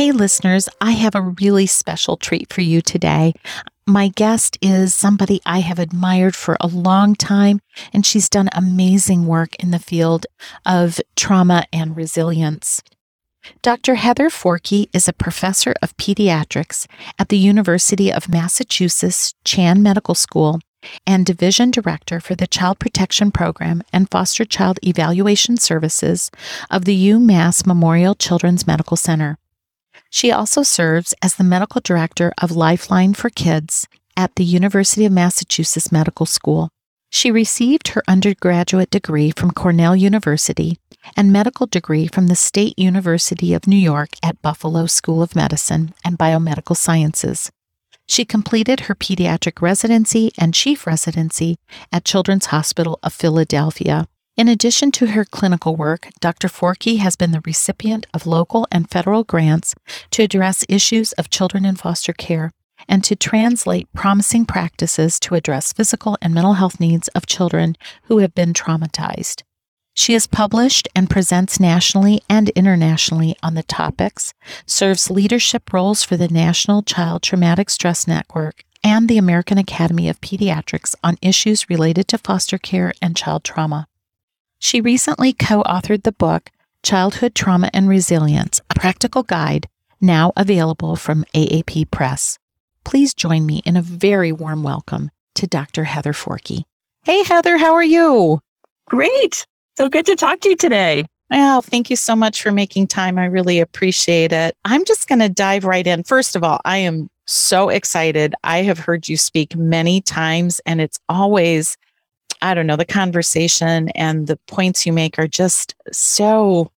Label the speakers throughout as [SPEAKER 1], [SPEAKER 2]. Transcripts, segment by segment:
[SPEAKER 1] Hey, listeners, I have a really special treat for you today. My guest is somebody I have admired for a long time, and she's done amazing work in the field of trauma and resilience. Dr. Heather Forkey is a professor of pediatrics at the University of Massachusetts Chan Medical School and division director for the Child Protection Program and Foster Child Evaluation Services of the UMass Memorial Children's Medical Center. She also serves as the medical director of Lifeline for Kids at the University of Massachusetts Medical School. She received her undergraduate degree from Cornell University and medical degree from the State University of New York at Buffalo School of Medicine and Biomedical Sciences. She completed her pediatric residency and chief residency at Children's Hospital of Philadelphia. In addition to her clinical work, Dr. Forkey has been the recipient of local and federal grants to address issues of children in foster care and to translate promising practices to address physical and mental health needs of children who have been traumatized. She has published and presents nationally and internationally on the topics, serves leadership roles for the National Child Traumatic Stress Network and the American Academy of Pediatrics on issues related to foster care and child trauma. She recently co authored the book Childhood Trauma and Resilience, a practical guide, now available from AAP Press. Please join me in a very warm welcome to Dr. Heather Forkey. Hey, Heather, how are you?
[SPEAKER 2] Great. So good to talk to you today.
[SPEAKER 1] Well, thank you so much for making time. I really appreciate it. I'm just going to dive right in. First of all, I am so excited. I have heard you speak many times, and it's always I don't know, the conversation and the points you make are just so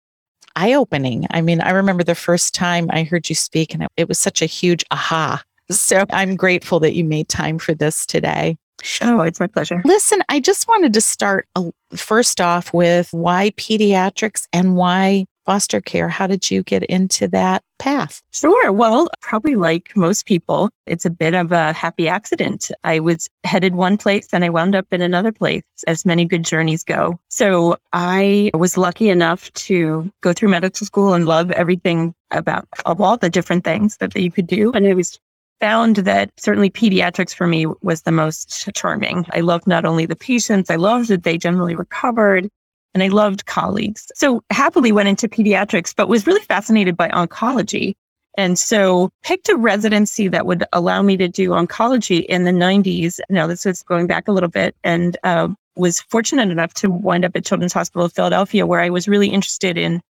[SPEAKER 1] eye opening. I mean, I remember the first time I heard you speak and it, it, was such a huge aha. So I'm grateful that you made time for this today.
[SPEAKER 2] Oh, it's my pleasure.
[SPEAKER 1] Listen, I just wanted to start uh, first off with why pediatrics and why foster care. How did you get into that path?
[SPEAKER 2] Sure. Well, probably like most people, it's a bit of a happy accident. I was headed one place and I wound up in another place, as many good journeys go. So I was lucky enough to go through medical school and love everything about of all the different things that, that you could do. And it was found that certainly pediatrics for me was the most charming. I loved not only the patients, I loved that they generally recovered and I loved colleagues. So happily went into pediatrics, but was really fascinated by oncology. And so picked a residency that would allow me to do oncology in the 90s. Now, this was going back a little bit and uh, was fortunate enough to wind up at Children's Hospital of Philadelphia, where I was really interested in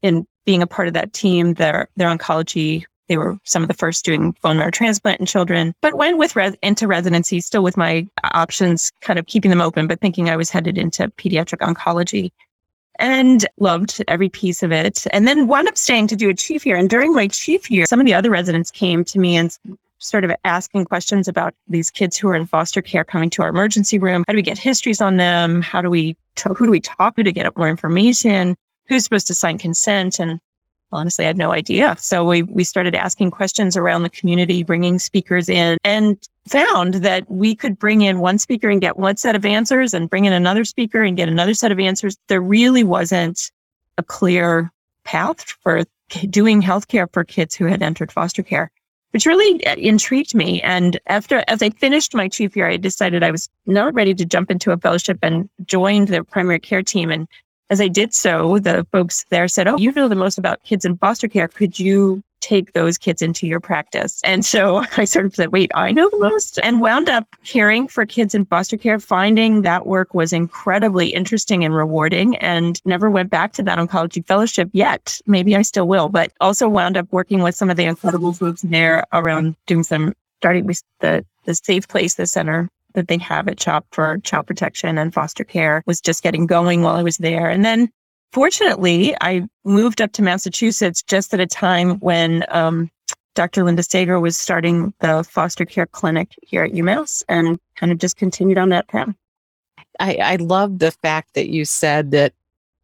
[SPEAKER 2] in being a part of that team, their their oncology they were some of the first doing bone marrow transplant in children, but went with res- into residency, still with my options, kind of keeping them open, but thinking I was headed into pediatric oncology and loved every piece of it. And then wound up staying to do a chief year. And during my chief year, some of the other residents came to me and sort of asking questions about these kids who are in foster care coming to our emergency room. How do we get histories on them? How do we, who do we talk to to get more information? Who's supposed to sign consent? And honestly, I had no idea. So we, we started asking questions around the community, bringing speakers in and found that we could bring in one speaker and get one set of answers and bring in another speaker and get another set of answers. There really wasn't a clear path for doing healthcare for kids who had entered foster care, which really uh, intrigued me. And after, as I finished my chief year, I decided I was not ready to jump into a fellowship and joined the primary care team and as I did so, the folks there said, Oh, you know the most about kids in foster care. Could you take those kids into your practice? And so I sort of said, Wait, I know the most and wound up caring for kids in foster care, finding that work was incredibly interesting and rewarding and never went back to that oncology fellowship yet. Maybe I still will, but also wound up working with some of the incredible folks there around doing some starting with the the safe place, the center that they have at CHOP for child protection and foster care was just getting going while I was there. And then fortunately, I moved up to Massachusetts just at a time when um, Dr. Linda Sagor was starting the foster care clinic here at UMass and kind of just continued on that path.
[SPEAKER 1] I, I love the fact that you said that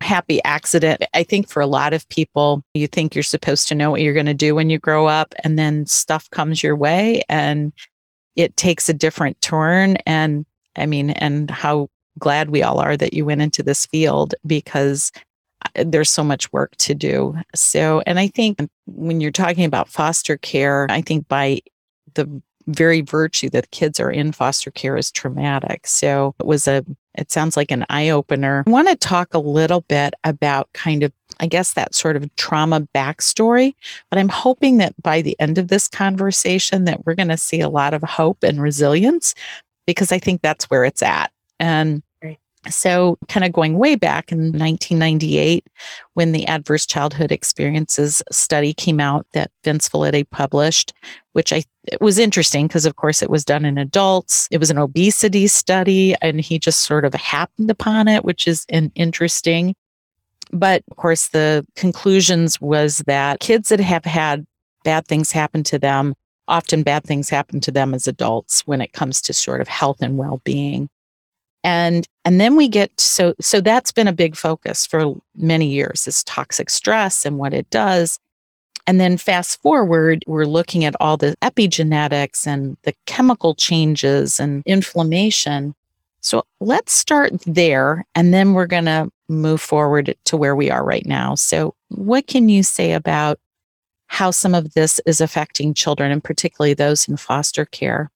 [SPEAKER 1] happy accident. I think for a lot of people, you think you're supposed to know what you're going to do when you grow up, and then stuff comes your way and it takes a different turn. And I mean, and how glad we all are that you went into this field because uh, there's so much work to do. So, and I think when you're talking about foster care, I think by the very virtue that kids are in foster care is traumatic. So it was a, it sounds like an eye opener. I want to talk a little bit about kind of, I guess, that sort of trauma backstory. But I'm hoping that by the end of this conversation that we're going to see a lot of hope and resilience because I think that's where it's at. And so, kind of going way back in 1998, when the Adverse Childhood Experiences study came out that Vince Felitti published, which I it was interesting because, of course, it was done in adults. It was an obesity study, and he just sort of happened upon it, which is an interesting. But of course, the conclusions was that kids that have had bad things happen to them, often bad things happen to them as adults when it comes to sort of health and well being and and then we get so so that's been a big focus for many years is toxic stress and what it does. And then fast forward we're looking at all the epigenetics and the chemical changes and inflammation. So let's start there and then we're going to move forward to where we are right now so what can you say about how some of this is affecting children and particularly those in foster care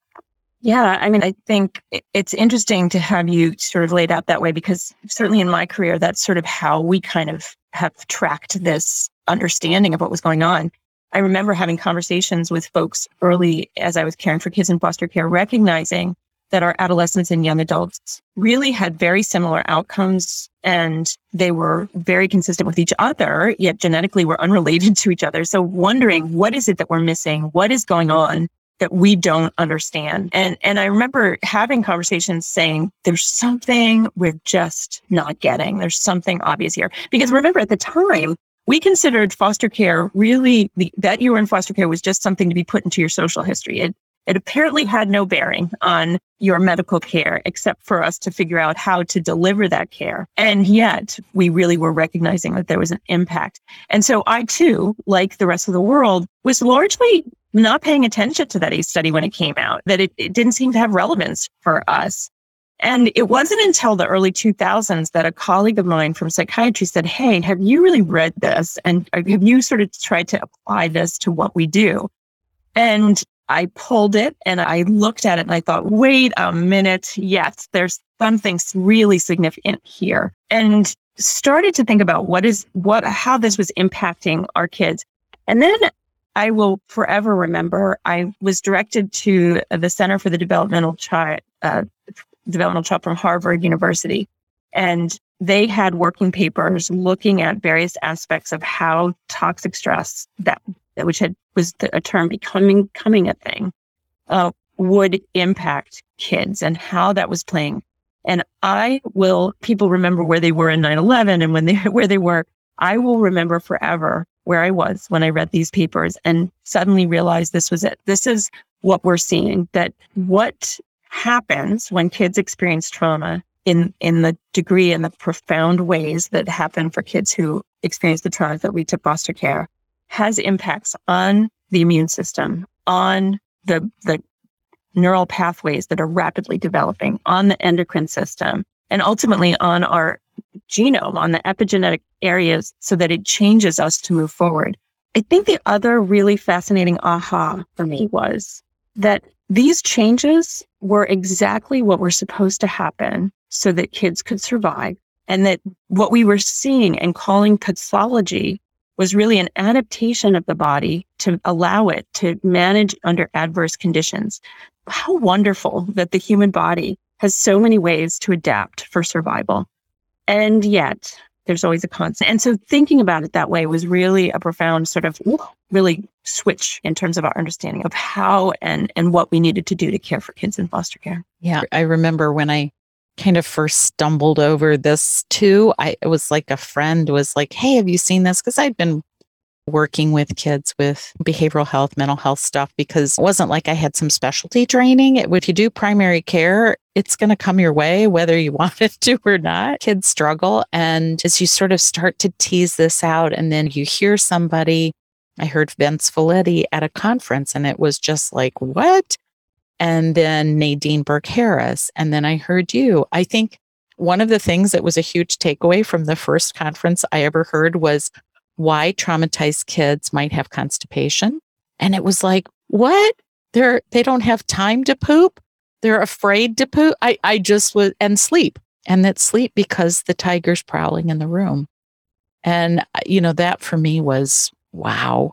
[SPEAKER 2] yeah, I mean, I think it's interesting to have you sort of laid out that way because certainly in my career, that's sort of how we kind of have tracked this understanding of what was going on. I remember having conversations with folks early as I was caring for kids in foster care, recognizing that our adolescents and young adults really had very similar outcomes and they were very consistent with each other, yet genetically were unrelated to each other. So wondering what is it that we're missing? What is going on? that we don't understand. And and I remember having conversations saying there's something we're just not getting. There's something obvious here. Because remember at the time, we considered foster care really the, that you were in foster care was just something to be put into your social history. It it apparently had no bearing on your medical care except for us to figure out how to deliver that care. And yet we really were recognizing that there was an impact. And so I too, like the rest of the world, was largely not paying attention to that study when it came out, that it, it didn't seem to have relevance for us. And it wasn't until the early 2000s that a colleague of mine from psychiatry said, Hey, have you really read this? And uh, have you sort of tried to apply this to what we do? And I pulled it and I looked at it and I thought, wait a minute. Yes, there's something really significant here. And started to think about what is what how this was impacting our kids. And then I will forever remember I was directed to the Center for the Developmental Child, uh, Developmental Child from Harvard University. And they had working papers looking at various aspects of how toxic stress that, which had was the, a term becoming, becoming a thing, uh, would impact kids and how that was playing. And I will, people remember where they were in 9-11 and when they, where they were. I will remember forever where I was when I read these papers and suddenly realized this was it. This is what we're seeing that what happens when kids experience trauma in, in the degree and the profound ways that happen for kids who experience the trauma that lead to foster care has impacts on the immune system, on the, the neural pathways that are rapidly developing, on the endocrine system, and ultimately on our genome, on the epigenetic areas so that it changes us to move forward. I think the other really fascinating aha for me was that these changes were exactly what were supposed to happen so that kids could survive. And that what we were seeing and calling pathology was really an adaptation of the body to allow it to manage under adverse conditions. How wonderful that the human body has so many ways to adapt for survival. And yet there's always a constant. And so thinking about it that way was really a profound sort of really switch in terms of our understanding of how and, and what we needed to do to care for kids in foster care.
[SPEAKER 1] Yeah. I remember when I kind of first stumbled over this too. I it was like a friend was like, Hey, have you seen this? Because I'd been working with kids with behavioral health, mental health stuff because it wasn't like I had some specialty training. It, if you do primary care, it's going to come your way, whether you want it to or not. Kids struggle. And as you sort of start to tease this out, and then you hear somebody, I heard Vince Felitti at a conference, and it was just like, what? And then Nadine Burke Harris. And then I heard you. I think one of the things that was a huge takeaway from the first conference I ever heard was why traumatized kids might have constipation. And it was like, what? They're, they don't have time to poop. They're afraid to poop. I, I just was, and sleep. And that sleep because the tiger's prowling in the room. And, uh, you know, that for me was wow.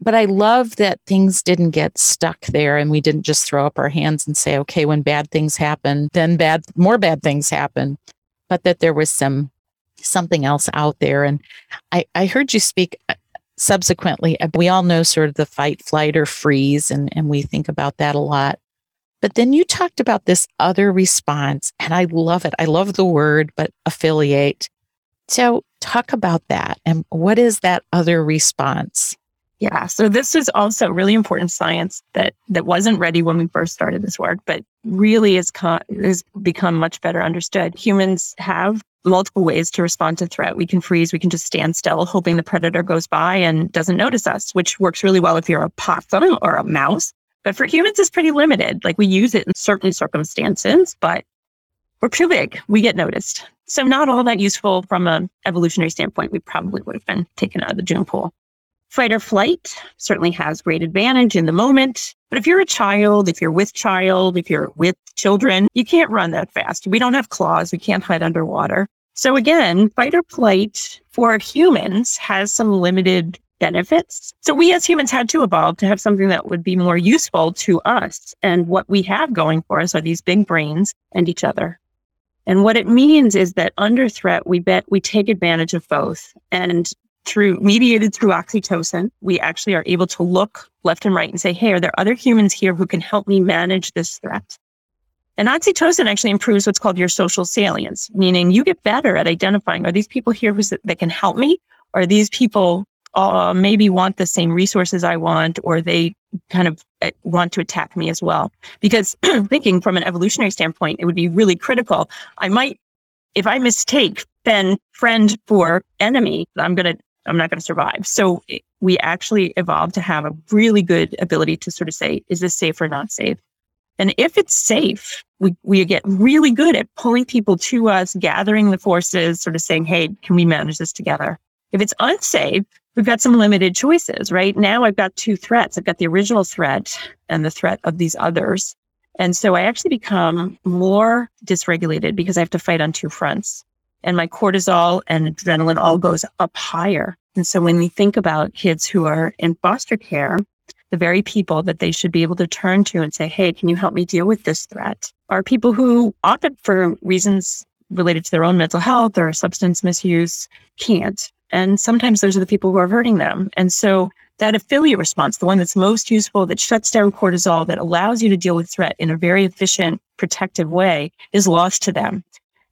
[SPEAKER 1] But I love that things didn't get stuck there and we didn't just throw up our hands and say, okay, when bad things happen, then bad, more bad things happen. But that there was some something else out there. And I, I heard you speak uh, subsequently. Uh, we all know sort of the fight, flight, or freeze, and, and we think about that a lot. But then you talked about this other response, and I love it. I love the word, but affiliate. So, talk about that. And what is that other response?
[SPEAKER 2] Yeah. So this is also really important science that that wasn't ready when we first started this work, but really co- has become much better understood. Humans have multiple ways to respond to threat. We can freeze, we can just stand still, hoping the predator goes by and doesn't notice us, which works really well if you're a possum or a mouse. But for humans, it's pretty limited. Like we use it in certain circumstances, but we're too big. We get noticed. So not all that useful from an evolutionary standpoint. We probably would have been taken out of the gene pool. Fight or flight certainly has great advantage in the moment. But if you're a child, if you're with child, if you're with children, you can't run that fast. We don't have claws. We can't hide underwater. So again, fight or flight for humans has some limited benefits. So we as humans had to evolve to have something that would be more useful to us. And what we have going for us are these big brains and each other. And what it means is that under threat, we bet we take advantage of both. And through mediated through oxytocin, we actually are able to look left and right and say, Hey, are there other humans here who can help me manage this threat? And oxytocin actually improves what's called your social salience, meaning you get better at identifying, are these people here who's, that can help me? Are these people uh, maybe want the same resources I want, or they kind of uh, want to attack me as well? Because thinking from an evolutionary standpoint, it would be really critical. I might, if I mistake then friend for enemy, I'm going to I'm not going to survive. So eh, we actually evolved to have a really good ability to sort of say, is this safe or not safe? And if it's safe, we, we get really good at pulling people to us, gathering the forces, sort of saying, hey, can we manage this together? If it's unsafe, we've got some limited choices, right? Now I've got two threats. I've got the original threat and the threat of these others. And so I actually become more dysregulated because I have to fight on two fronts and my cortisol and adrenaline all goes up higher. And so when we think about kids who are in foster care, the very people that they should be able to turn to and say, Hey, can you help me deal with this threat? Are people who often for reasons related to their own mental health or substance misuse can't. And sometimes those are the people who are hurting them. And so that affiliate response, the one that's most useful, that shuts down cortisol, that allows you to deal with threat in a very efficient, protective way, is lost to them.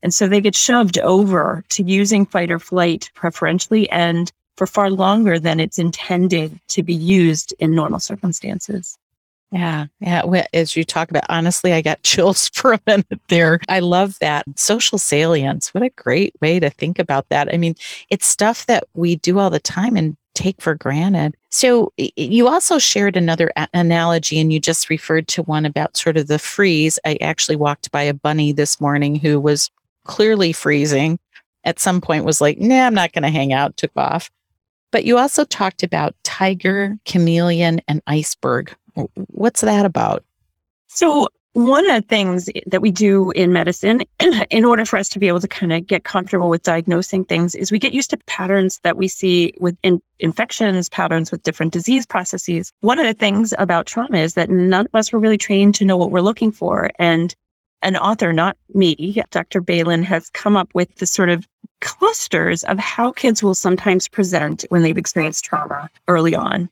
[SPEAKER 2] And so they get shoved over to using fight or flight preferentially and for far longer than it's intended to be used in normal circumstances.
[SPEAKER 1] Yeah. Yeah. As you talk about, honestly, I got chills for a minute there. I love that. Social salience. What a great way to think about that. I mean, it's stuff that we do all the time and take for granted. So you also shared another analogy and you just referred to one about sort of the freeze. I actually walked by a bunny this morning who was clearly freezing, at some point was like, nah, I'm not going to hang out, took off. But you also talked about tiger, chameleon, and iceberg. What's that about?
[SPEAKER 2] So, one of the things that we do in medicine, in order for us to be able to kind of get comfortable with diagnosing things, is we get used to patterns that we see with in- infections, patterns with different disease processes. One of the things about trauma is that none of us were really trained to know what we're looking for. And an author, not me, Dr. Balin, has come up with the sort of clusters of how kids will sometimes present when they've experienced trauma early on.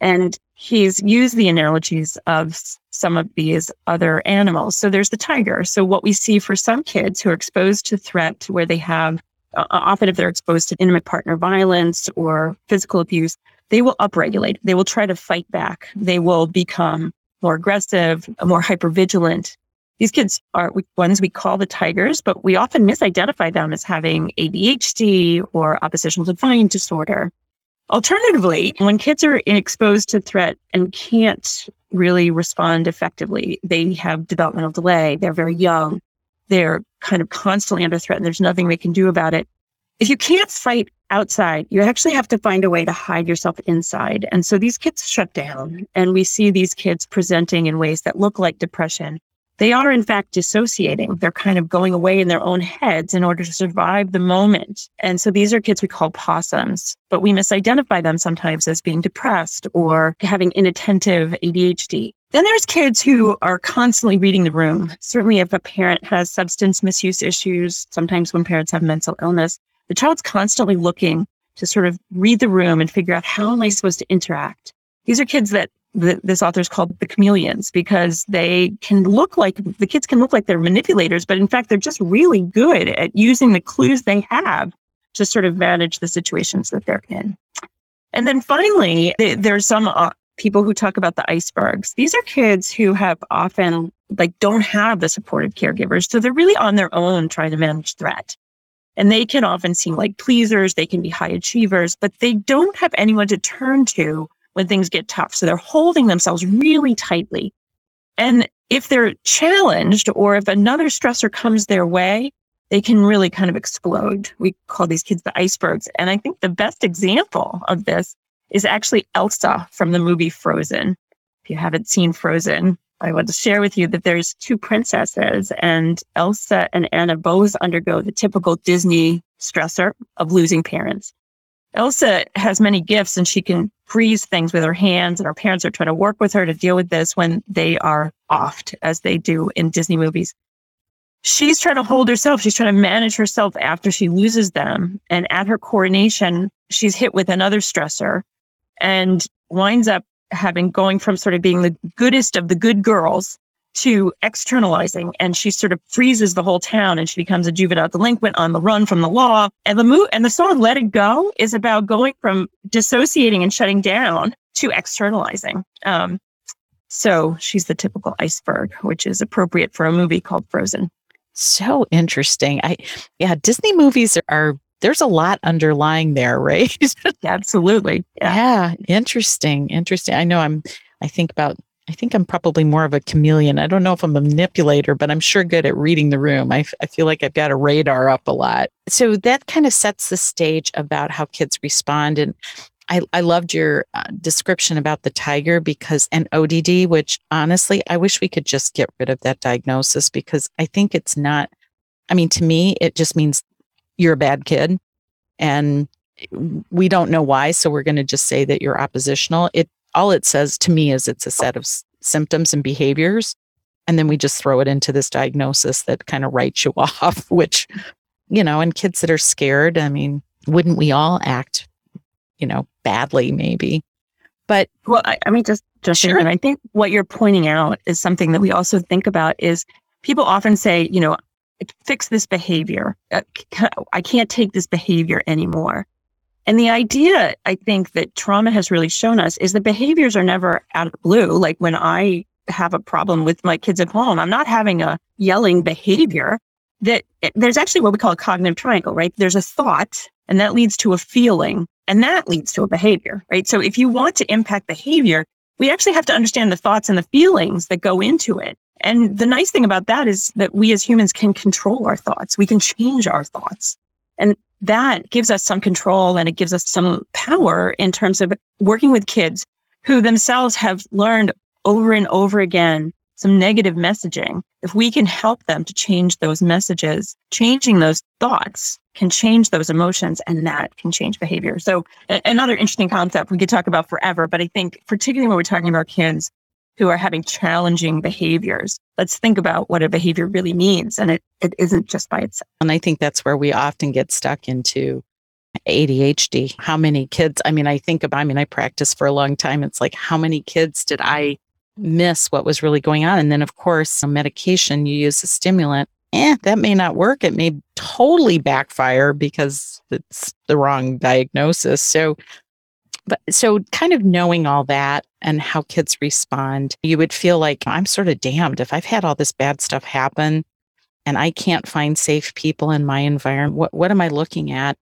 [SPEAKER 2] And he's used the analogies of some of these other animals. So there's the tiger. So what we see for some kids who are exposed to threat where they have uh, often if they're exposed to intimate partner violence or physical abuse, they will upregulate. They will try to fight back. They will become more aggressive, more hypervigilant. These kids are ones we call the tigers, but we often misidentify them as having ADHD or oppositional defiant disorder. Alternatively, when kids are exposed to threat and can't really respond effectively, they have developmental delay, they're very young, they're kind of constantly under threat and there's nothing they can do about it. If you can't fight outside, you actually have to find a way to hide yourself inside. And so these kids shut down and we see these kids presenting in ways that look like depression they are in fact dissociating. They're kind of going away in their own heads in order to survive the moment. And so these are kids we call possums, but we misidentify them sometimes as being depressed or having inattentive ADHD. Then there's kids who are constantly reading the room. Certainly if a parent has substance misuse issues, sometimes when parents have mental illness, the child's constantly looking to sort of read the room and figure out how am I supposed to interact? These are kids that the, this author is called the chameleons because they can look like the kids can look like they're manipulators, but in fact, they're just really good at using the clues they have to sort of manage the situations that they're in. And then finally, there's some uh, people who talk about the icebergs. These are kids who have often like don't have the supportive caregivers. So they're really on their own trying to manage threat. And they can often seem like pleasers. They can be high achievers, but they don't have anyone to turn to when things get tough. So they're holding themselves really tightly. And if they're challenged or if another stressor comes their way, they can really kind of explode. We call these kids the icebergs. And I think the best example of this is actually Elsa from the movie Frozen. If you haven't seen Frozen, I want to share with you that there's two princesses and Elsa and Anna both undergo the typical Disney stressor of losing parents. Elsa has many gifts and she can freeze things with her hands and her parents are trying to work with her to deal with this when they are offed as they do in Disney movies. She's trying to hold herself. She's trying to manage herself after she loses them. And at her coronation, she's hit with another stressor and winds up having going from sort of being the goodest of the good girls to externalizing and she sort of freezes the whole town and she becomes a juvenile delinquent on the run from the law. And the mo- and the song Let It Go is about going from dissociating and shutting down to externalizing. Um, so she's the typical iceberg, which is appropriate for a movie called Frozen.
[SPEAKER 1] So interesting. I yeah, Disney movies are, there's a lot underlying there, right?
[SPEAKER 2] Absolutely.
[SPEAKER 1] Yeah. yeah, interesting. Interesting. I know I'm I think about I think I'm probably more of a chameleon. I don't know if I'm a manipulator, but I'm sure good at reading the room. I, I feel like I've got a radar up a lot. So that kind of sets the stage about how kids respond. And I, I loved your uh, description about the tiger because, and ODD, which honestly, I wish we could just get rid of that diagnosis because I think it's not, I mean, to me, it just means you're a bad kid. And we don't know why. So we're going to just say that you're oppositional. It all it says to me is it's a set of s- symptoms and behaviors. And then we just throw it into this diagnosis that kind of writes you off, which, you know, and kids that are scared, I mean, wouldn't we all act, you know, badly maybe? But
[SPEAKER 2] well, I, I mean, just just sure. I think what you're pointing out is something that we also think about is people often say, you know, fix this behavior. Uh, I can't take this behavior anymore. And the idea, I think, that trauma has really shown us is that behaviors are never out of the blue. Like when I have a problem with my kids at home, I'm not having a yelling behavior. That eh, there's actually what we call a cognitive triangle, right? There's a thought, and that leads to a feeling, and that leads to a behavior, right? So if you want to impact behavior, we actually have to understand the thoughts and the feelings that go into it. And the nice thing about that is that we as humans can control our thoughts. We can change our thoughts. And that gives us some control and it gives us some power in terms of working with kids who themselves have learned over and over again some negative messaging. If we can help them to change those messages, changing those thoughts can change those emotions and that can change behavior. So another interesting concept we could talk about forever, but I think particularly when we're talking about kids, who are having challenging behaviors. Let's think about what a behavior really means. And it, it isn't just by itself.
[SPEAKER 1] And I think that's where we often get stuck into ADHD. How many kids? I mean, I think about, I mean, I practiced for a long time. It's like, how many kids did I miss what was really going on? And then, of course, medication, you use a stimulant. Eh, that may not work. It may totally backfire because it's the wrong diagnosis. So, but so kind of knowing all that and how kids respond, you would feel like I'm sort of damned if I've had all this bad stuff happen and I can't find safe people in my environment. What, what am I looking at?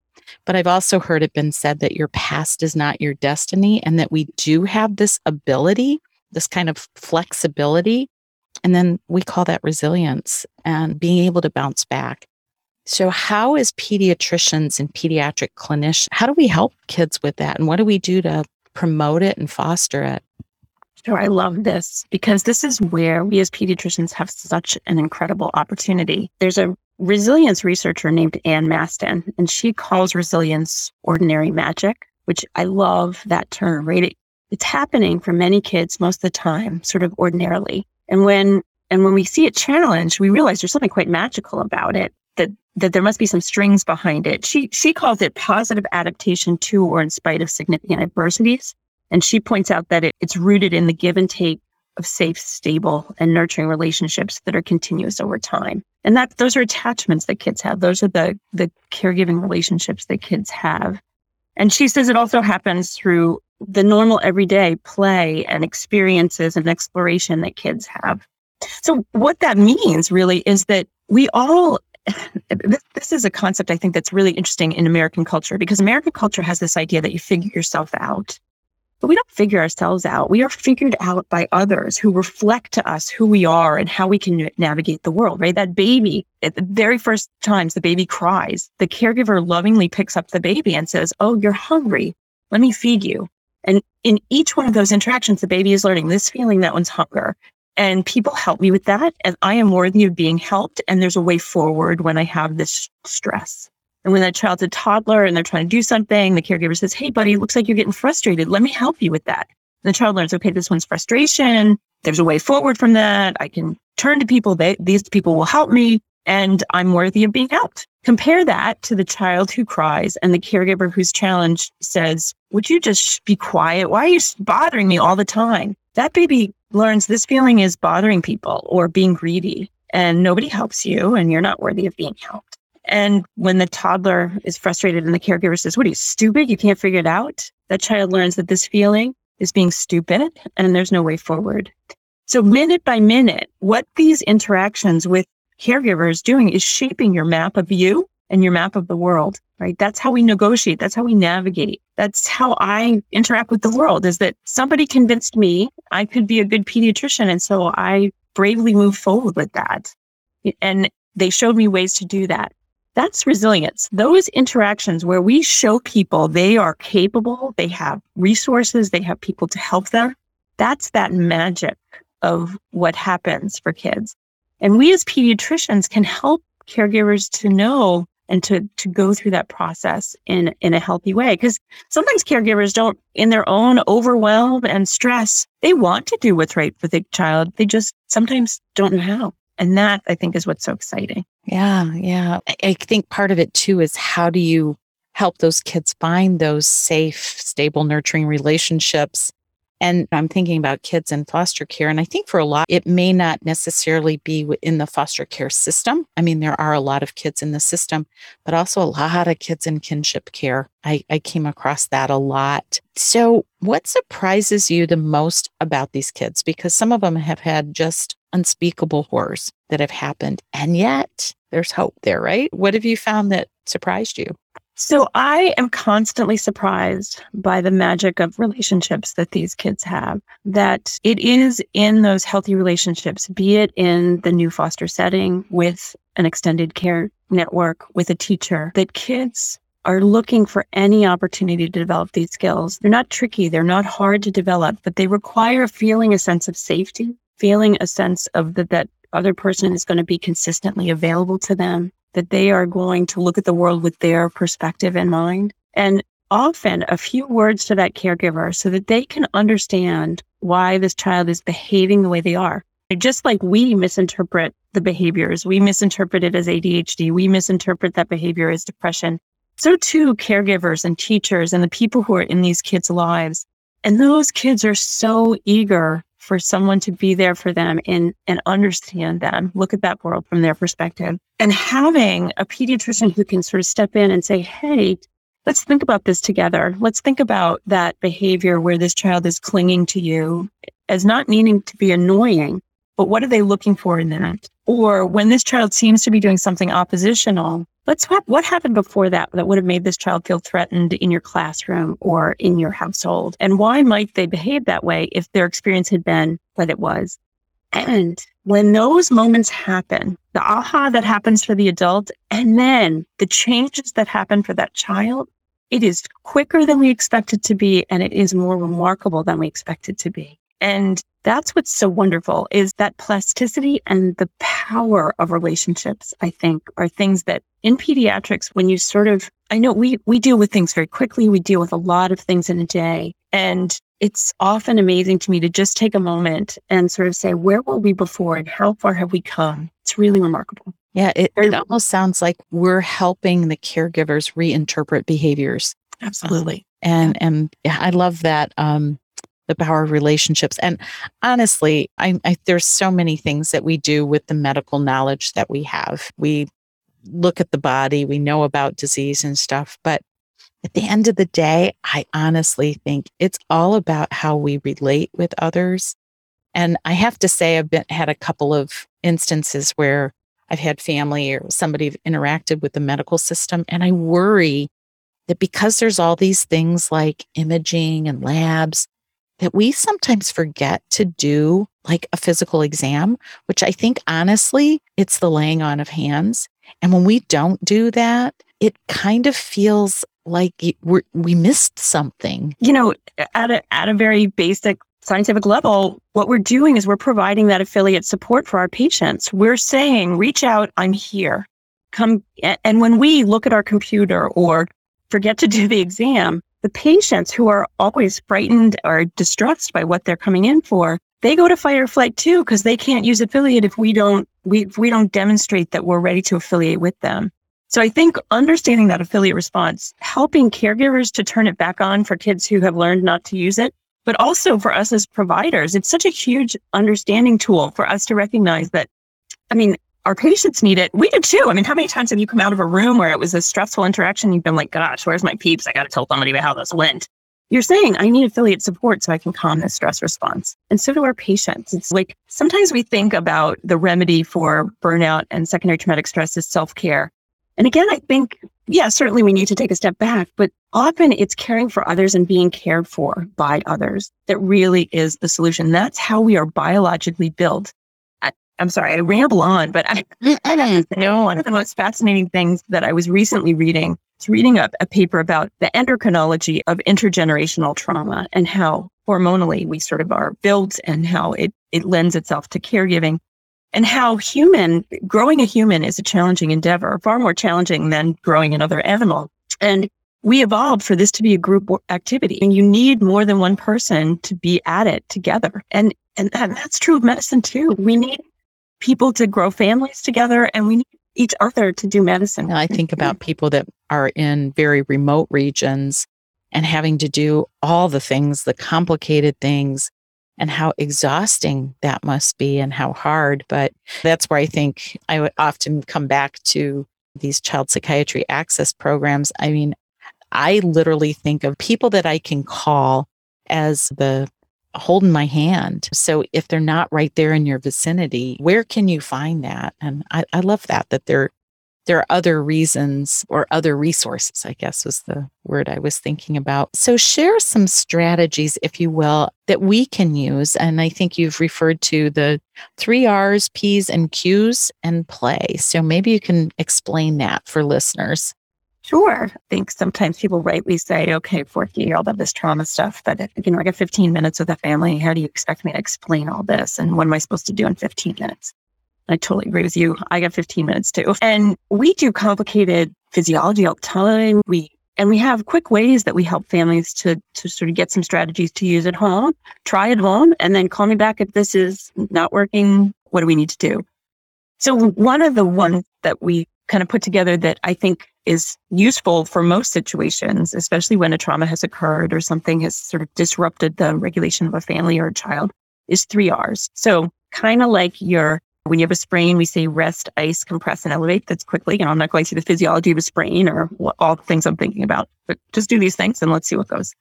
[SPEAKER 1] But I've also heard it been said that your past is not your destiny and that we do have this ability, this kind of flexibility. And then we call that resilience and being able to bounce back. So, how is pediatricians and pediatric clinicians, how do we help kids with that? And what do we do to promote it and foster it?
[SPEAKER 2] Sure, I love this because this is where we as pediatricians have such an incredible opportunity. There's a resilience researcher named Ann Masten, and she calls resilience ordinary magic, which I love that term, right? It, it's happening for many kids most of the time, sort of ordinarily. And when and when we see it challenged, we realize there's something quite magical about it, that that there must be some strings behind it. She she calls it positive adaptation to or in spite of significant adversities. And she points out that it, it's rooted in the give and take of safe, stable, and nurturing relationships that are continuous over time. And that those are attachments that kids have. Those are the the caregiving relationships that kids have. And she says it also happens through the normal everyday play and experiences and exploration that kids have. So what that means really is that we all this, this is a concept I think that's really interesting in American culture because American culture has this idea that you figure yourself out but we don't figure ourselves out. We are figured out by others who reflect to us who we are and how we can navigate the world, right? That baby, at the very first times the baby cries, the caregiver lovingly picks up the baby and says, Oh, you're hungry. Let me feed you. And in each one of those interactions, the baby is learning this feeling, that one's hunger. And people help me with that. And I am worthy of being helped. And there's a way forward when I have this stress. And when that child's a toddler and they're trying to do something, the caregiver says, Hey, buddy, looks like you're getting frustrated. Let me help you with that. And the child learns, okay, this one's frustration. There's a way forward from that. I can turn to people. They, these people will help me and I'm worthy of being helped. Compare that to the child who cries and the caregiver whose challenge says, would you just be quiet? Why are you bothering me all the time? That baby learns this feeling is bothering people or being greedy and nobody helps you and you're not worthy of being helped. And when the toddler is frustrated and the caregiver says, What are you, stupid? You can't figure it out? That child learns that this feeling is being stupid and there's no way forward. So, minute by minute, what these interactions with caregivers doing is shaping your map of you and your map of the world, right? That's how we negotiate. That's how we navigate. That's how I interact with the world is that somebody convinced me I could be a good pediatrician. And so I bravely moved forward with that. And they showed me ways to do that. That's resilience. Those interactions where we show people they are capable, they have resources, they have people to help them. That's that magic of what happens for kids. And we as pediatricians can help caregivers to know and to, to go through that process in, in a healthy way. Because sometimes caregivers don't, in their own overwhelm and stress, they want to do what's right for the child. They just sometimes don't know how. And that I think is what's so exciting.
[SPEAKER 1] Yeah. Yeah. I think part of it too is how do you help those kids find those safe, stable, nurturing relationships? And I'm thinking about kids in foster care. And I think for a lot, it may not necessarily be in the foster care system. I mean, there are a lot of kids in the system, but also a lot of kids in kinship care. I, I came across that a lot. So, what surprises you the most about these kids? Because some of them have had just unspeakable horrors that have happened. And yet there's hope there, right? What have you found that surprised you?
[SPEAKER 2] So I am constantly surprised by the magic of relationships that these kids have. That it is in those healthy relationships, be it in the new foster setting with an extended care network, with a teacher, that kids are looking for any opportunity to develop these skills. They're not tricky, they're not hard to develop, but they require feeling a sense of safety feeling a sense of that that other person is going to be consistently available to them, that they are going to look at the world with their perspective in mind. And often a few words to that caregiver so that they can understand why this child is behaving the way they are. Just like we misinterpret the behaviors, we misinterpret it as ADHD, we misinterpret that behavior as depression. so too caregivers and teachers and the people who are in these kids' lives. And those kids are so eager for someone to be there for them and, and understand them, look at that world from their perspective. And having a pediatrician who can sort of step in and say, Hey, let's think about this together. Let's think about that behavior where this child is clinging to you as not meaning to be annoying, but what are they looking for in that? Or when this child seems to be doing something oppositional, let's what, what happened before that that would have made this child feel threatened in your classroom or in your household? And why might they behave that way if their experience had been what it was? And when those moments happen, the aha that happens for the adult, and then the changes that happen for that child, it is quicker than we expect it to be, and it is more remarkable than we expect it to be. And that's what's so wonderful is that plasticity and the power of relationships, I think, are things that in pediatrics, when you sort of, I know we, we deal with things very quickly. We deal with a lot of things in a day. And it's often amazing to me to just take a moment and sort of say, where were we before and how far have we come? It's really remarkable.
[SPEAKER 1] Yeah, it, it almost sounds like we're helping the caregivers reinterpret behaviors.
[SPEAKER 2] Absolutely.
[SPEAKER 1] And and I love that um the power of relationships. And honestly, I, I, there's so many things that we do with the medical knowledge that we have. We look at the body, we know about disease and stuff, but at the end of the day, I honestly think it's all about how we relate with others. And I have to say, I've been, had a couple of instances where I've had family or somebody interacted with the medical system, and I worry that because there's all these things like imaging and labs, that we sometimes forget to do like a physical exam, which I think honestly, it's the laying on of hands. And when we don't do that, it kind of feels like we we missed something.
[SPEAKER 2] You know, at a, at a very basic scientific level, what we're doing is we're providing that affiliate support for our patients. We're saying, reach out, I'm here. Come. And when we look at our computer or forget to do the exam, the patients who are always frightened or distressed by what they're coming in for, they go to fight or flight too because they can't use affiliate if we don't we if we don't demonstrate that we're ready to affiliate with them. So I think understanding that affiliate response, helping caregivers to turn it back on for kids who have learned not to use it, but also for us as providers, it's such a huge understanding tool for us to recognize that I mean, our patients need it. We do too. I mean, how many times have you come out of a room where it was a stressful interaction? You've been like, gosh, where's my peeps? I got to tell somebody about how this went. You're saying, I need affiliate support so I can calm this stress response. And so do our patients. It's like sometimes we think about the remedy for burnout and secondary traumatic stress is self care. And again, I think, yeah, certainly we need to take a step back, but often it's caring for others and being cared for by others that really is the solution. That's how we are biologically built I'm sorry, I ramble on, but I, I know one of the most fascinating things that I was recently reading is reading a, a paper about the endocrinology of intergenerational trauma and how hormonally we sort of are built and how it, it lends itself to caregiving and how human growing a human is a challenging endeavor, far more challenging than growing another animal. And we evolved for this to be a group activity and you need more than one person to be at it together. And, and, and that's true of medicine too. We need people to grow families together and we need each other to do medicine.
[SPEAKER 1] I think about people that are in very remote regions and having to do all the things, the complicated things, and how exhausting that must be and how hard. But that's where I think I would often come back to these child psychiatry access programs. I mean, I literally think of people that I can call as the holding my hand. So if they're not right there in your vicinity, where can you find that? And I, I love that, that there, there are other reasons or other resources, I guess was the word I was thinking about. So share some strategies, if you will, that we can use. And I think you've referred to the three R's, P's, and Q's and play. So maybe you can explain that for listeners.
[SPEAKER 2] Sure. I think sometimes people rightly say, okay, 14 year old have this trauma stuff, but you know, I got 15 minutes with a family. How do you expect me to explain all this? And what am I supposed to do in 15 minutes? I totally agree with you. I got 15 minutes too. And we do complicated physiology all the time. We and we have quick ways that we help families to to sort of get some strategies to use at home, try at home, and then call me back if this is not working. What do we need to do? So one of the ones that we kind of put together that I think is useful for most situations, especially when a trauma has occurred or something has sort of disrupted the regulation of a family or a child, is three R's. So kind of like your when you have a sprain, we say rest, ice, compress, and elevate. That's quickly. And I'm not going through the physiology of a sprain or what, all the things I'm thinking about, but just do these things and let's see what goes.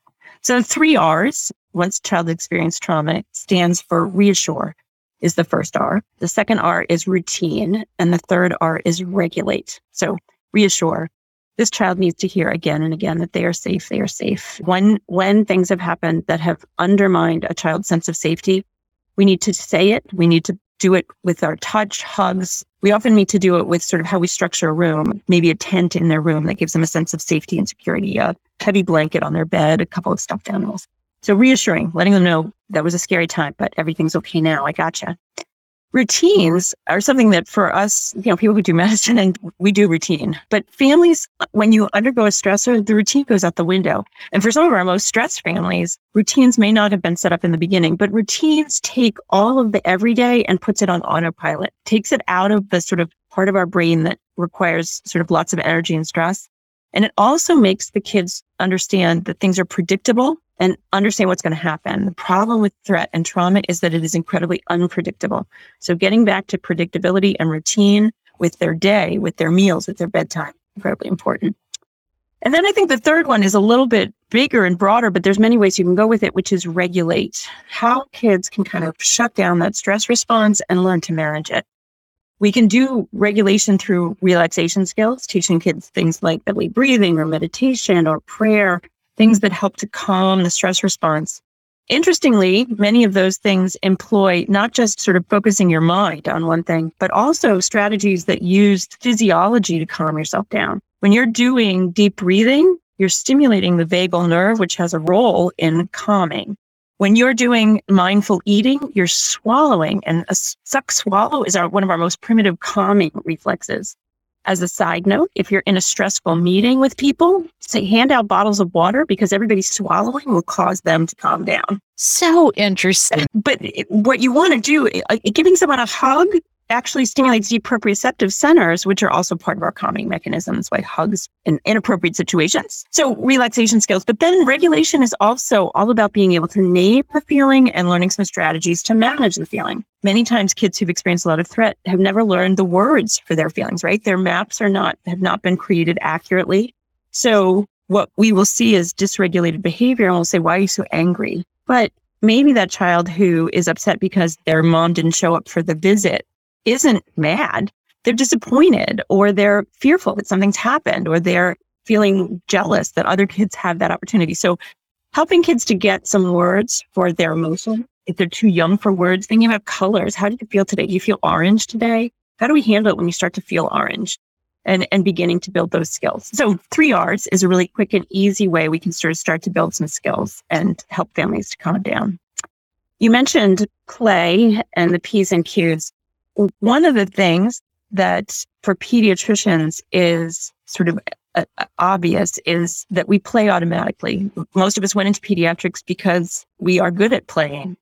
[SPEAKER 2] So three R's, once child experienced trauma, stands for reassure is the first R. The second R is routine. And the third R is regulate. So reassure. This child needs to hear again and again that they are safe. They are safe. When, when things have happened that have undermined a child's sense of safety, we need to say it. We need to do it with our touch, hugs. We often need to do it with sort of how we structure a room, maybe a tent in their room that gives them a sense of safety and security, a heavy blanket on their bed, a couple of stuffed animals. So reassuring, letting them know that was a scary time, but everything's okay now. I gotcha routines are something that for us, you know, people who do medicine and we do routine, but families, when you undergo a stressor, the routine goes out the window. And for some of our most stressed families, routines may not have been set up in the beginning, but routines take all of the everyday and puts it on autopilot, takes it out of the sort of part of our brain that requires sort of lots of energy and stress. And it also makes the kids understand that things are predictable and understand what's going to happen. The problem with threat and trauma is that it is incredibly unpredictable. So getting back to predictability and routine with their day, with their meals, with their bedtime, incredibly important. And then I think the third one is a little bit bigger and broader, but there's many ways you can go with it, which is regulate. How kids can kind of shut down that stress response and learn to manage it. We can do regulation through relaxation skills, teaching kids things like belly breathing or meditation or prayer, things that help to calm the stress response. Interestingly, many of those things employ not just sort of focusing your mind on one thing, but also strategies that use physiology to calm yourself down. When you're doing deep breathing, you're stimulating the vagal nerve, which has a role in calming. When you're doing mindful eating, you're swallowing, and a suck swallow is our, one of our most primitive calming reflexes. As a side note, if you're in a stressful meeting with people, say hand out bottles of water because everybody's swallowing will cause them to calm down.
[SPEAKER 1] So interesting.
[SPEAKER 2] But what you want to do, uh, giving someone a hug actually stimulates the proprioceptive centers, which are also part of our calming mechanisms, like hugs in inappropriate situations. So relaxation skills, but then regulation is also all about being able to name the feeling and learning some strategies to manage the feeling. Many times kids who've experienced a lot of threat have never learned the words for their feelings, right? Their maps are not, have not been created accurately. So what we will see is dysregulated behavior and we'll say, why are you so angry? But maybe that child who is upset because their mom didn't show up for the visit isn't mad. They're disappointed or they're fearful that something's happened or they're feeling jealous that other kids have that opportunity. So helping kids to get some words for their emotion. If they're too young for words, thinking about colors. How do you feel today? Do you feel orange today? How do we handle it when you start to feel orange? And, and beginning to build those skills. So three R's is a really quick and easy way we can sort of start to build some skills and help families to calm down. You mentioned play and the P's and Q's one of the things that for pediatricians is sort of uh, uh, obvious is that we play automatically. Most of us went into pediatrics because we are good at playing.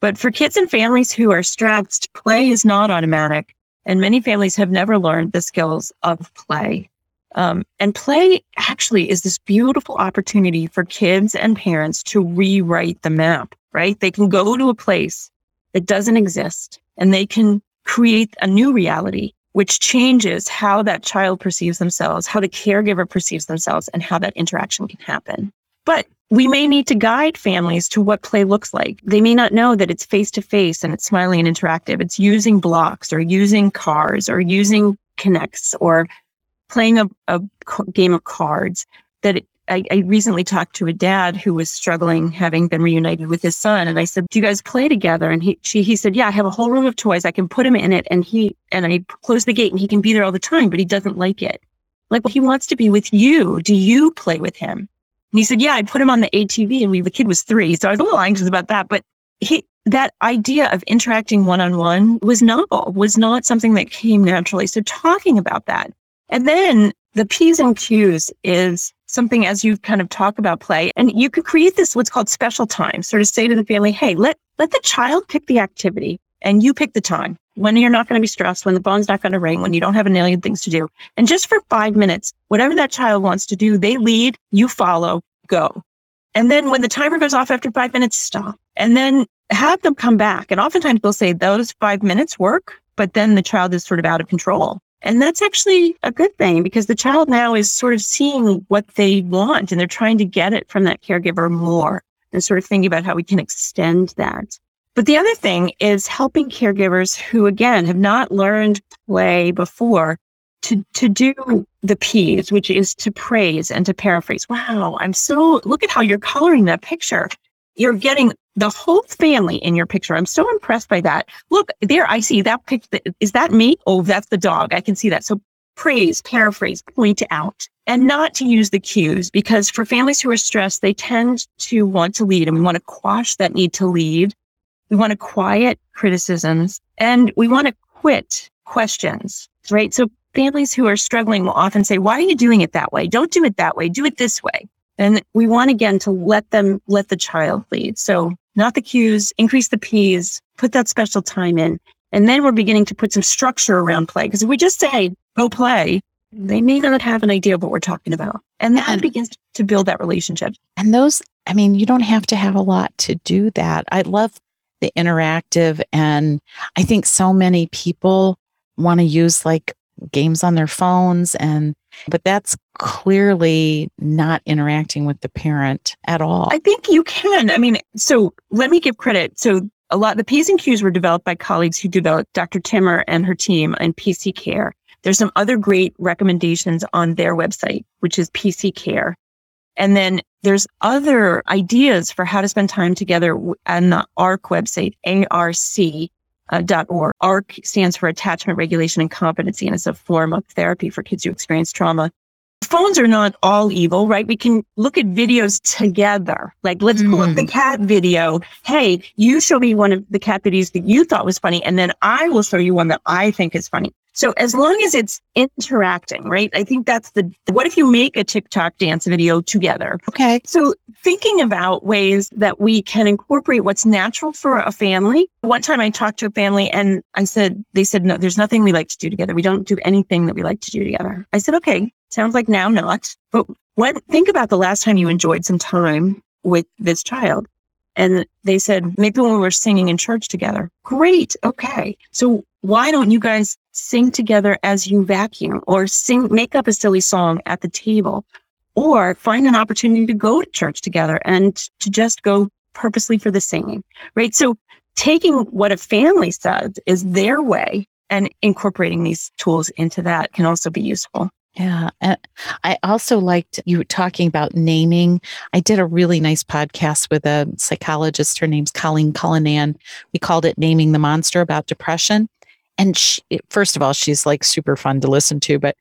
[SPEAKER 2] But for kids and families who are stressed, play is not automatic. And many families have never learned the skills of play. Um, and play actually is this beautiful opportunity for kids and parents to rewrite the map, right? They can go to a place that doesn't exist and they can create a new reality, which changes how that child perceives themselves, how the caregiver perceives themselves, and how that interaction can happen. But we may need to guide families to what play looks like. They may not know that it's face to face and it's smiling and interactive. It's using blocks or using cars or using connects or playing a, a game of cards that it, I, I, recently talked to a dad who was struggling having been reunited with his son. And I said, do you guys play together? And he, she, he said, yeah, I have a whole room of toys. I can put him in it. And he, and I close the gate and he can be there all the time, but he doesn't like it. Like, well, he wants to be with you. Do you play with him? And he said, yeah, I put him on the ATV and we, the kid was three. So I was a little anxious about that, but he, that idea of interacting one on one was novel, was not something that came naturally. So talking about that. And then the P's and Q's is something as you kind of talk about play. And you could create this what's called special time, sort of say to the family, hey, let, let the child pick the activity and you pick the time. when you're not going to be stressed, when the phone's not going to ring, when you don't have a million things to do. And just for five minutes, whatever that child wants to do, they lead, you follow, go. And then when the timer goes off after five minutes, stop. And then have them come back. And oftentimes they'll say those five minutes work, but then the child is sort of out of control. And that's actually a good thing because the child now is sort of seeing what they want and they're trying to get it from that caregiver more and sort of thinking about how we can extend that. But the other thing is helping caregivers who, again, have not learned play before to, to do the P's, which is to praise and to paraphrase. Wow, I'm so, look at how you're coloring that picture. You're getting the whole family in your picture. I'm so impressed by that. Look, there I see that picture. Is that me? Oh, that's the dog. I can see that. So praise, paraphrase, point out, and not to use the cues because for families who are stressed, they tend to want to lead and we want to quash that need to lead. We want to quiet criticisms and we want to quit questions, right? So families who are struggling will often say, why are you doing it that way? Don't do it that way. Do it this way. And we want again to let them, let the child lead. So not the cues, increase the P's, put that special time in. And then we're beginning to put some structure around play. Because if we just say, go play, they may not have an idea of what we're talking about. And that and, begins to build that relationship.
[SPEAKER 1] And those, I mean, you don't have to have a lot to do that. I love the interactive. And I think so many people want to use like games on their phones and but that's clearly not interacting with the parent at all.
[SPEAKER 2] I think you can. I mean, so let me give credit. So a lot the P's and Q's were developed by colleagues who developed Dr. Timmer and her team in PC Care. There's some other great recommendations on their website, which is PC Care. And then there's other ideas for how to spend time together on the ARC website, ARC uh, .org. ARC stands for Attachment Regulation and Competency, and it's a form of therapy for kids who experience trauma. Phones are not all evil, right? We can look at videos together. Like, let's mm. pull up the mm. cat video. Hey, you show me one of the cat videos that you thought was funny, and then I will show you one that I think is funny. So as long as it's interacting, right? I think that's the, what if you make a TikTok dance video together?
[SPEAKER 1] Okay.
[SPEAKER 2] So thinking about ways that we can incorporate what's natural for a family. One time I talked to a family and I said, they said, no, there's nothing we like to do together. We don't do anything that we like to do together. I said, okay, sounds like now not, but what, think about the last time you enjoyed some time with this child. And they said, maybe when we were singing in church together. Great. Okay. So why don't you guys sing together as you vacuum or sing, make up a silly song at the table or find an opportunity to go to church together and to just go purposely for the singing, right? So taking what a family says is their way and incorporating these tools into that can also be useful.
[SPEAKER 1] Yeah. I also liked you talking about naming. I did a really nice podcast with a psychologist. Her name's Colleen Cullinan. We called it Naming the Monster about depression. And she, first of all, she's like super fun to listen to, but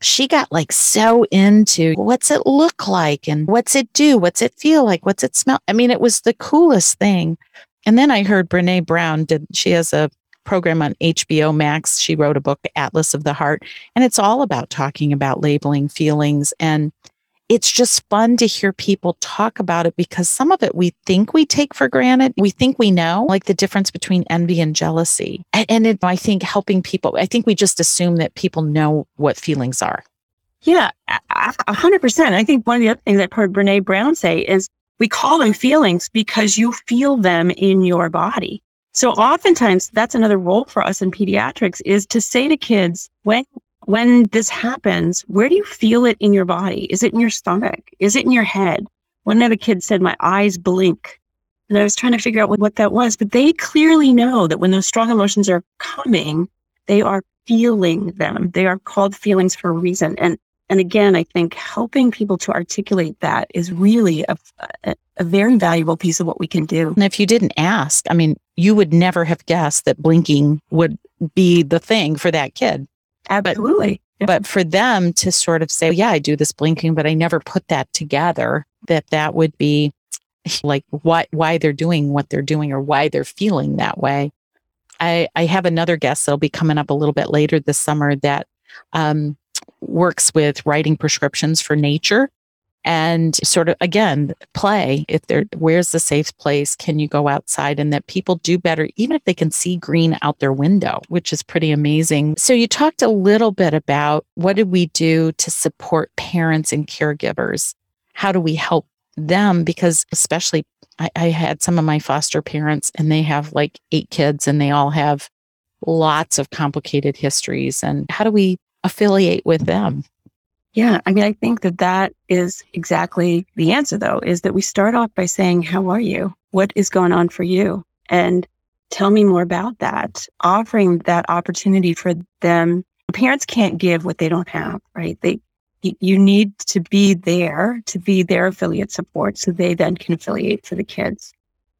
[SPEAKER 1] she got like so into what's it look like and what's it do? What's it feel like? What's it smell? I mean, it was the coolest thing. And then I heard Brene Brown did, she has a program on HBO Max. She wrote a book, Atlas of the Heart, and it's all about talking about labeling feelings. And it's just fun to hear people talk about it because some of it we think we take for granted. We think we know, like the difference between envy and jealousy. And, it, I think helping people, I think we just assume that people know what feelings are.
[SPEAKER 2] Yeah, a hundred percent. I think one of the other things I've heard Brene Brown say is we call them feelings because you feel them in your body. So oftentimes that's another role for us in pediatrics is to say to kids, when when this happens, where do you feel it in your body? Is it in your stomach? Is it in your head? One of the kids said, my eyes blink. And I was trying to figure out what, what that was, but they clearly know that when those strong emotions are coming, they are feeling them. They are called feelings for a reason. And and again, I think helping people to articulate that is really a, a, a, very valuable piece of what we can do.
[SPEAKER 1] And if you didn't ask, I mean, you would never have guessed that blinking would be the thing for that kid.
[SPEAKER 2] Absolutely.
[SPEAKER 1] But, but for them to sort of say, yeah, I do this blinking, but I never put that together, that that would be like what, why they're doing what they're doing or why they're feeling that way. I, I have another guest that'll be coming up a little bit later this summer that um, works with writing prescriptions for nature. And sort of again play. If there where's the safe place? Can you go outside? And that people do better even if they can see green out their window which is pretty amazing. So you talked a little bit about what did we do to support parents and caregivers? How do we help them? Because especially I, I had some of my foster parents and they have like eight kids and they all have lots of complicated histories. And how do we affiliate with them
[SPEAKER 2] yeah, I mean, I think that that is exactly the answer, though, is that we start off by saying, How are you? What is going on for you? And tell me more about that, offering that opportunity for them. Parents can't give what they don't have, right? They, you need to be there to be their affiliate support so they then can affiliate for the kids.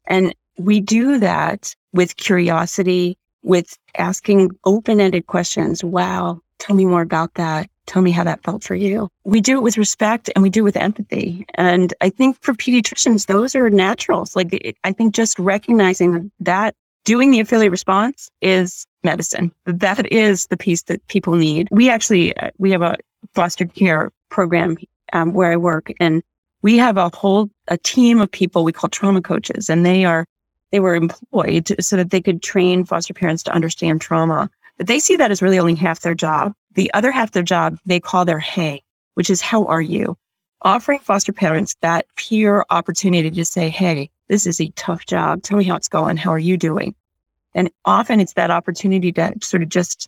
[SPEAKER 2] And we do that with curiosity, with asking open ended questions. Wow, tell me more about that. Tell me how that felt for you. We do it with respect and we do it with empathy. And I think for pediatricians, those are naturals. Like, I think just recognizing that doing the affiliate response is medicine. That is the piece that people need. We actually, uh, we have a foster care program um, where I work and we have a whole, a team of people we call trauma coaches and they are, they were employed so that they could train foster parents to understand trauma. But they see that as really only half their job. The other half their job, they call their hey, which is how are you? Offering foster parents that peer opportunity to say, hey, this is a tough job. Tell me how it's going. How are you doing? And often it's that opportunity to sort of just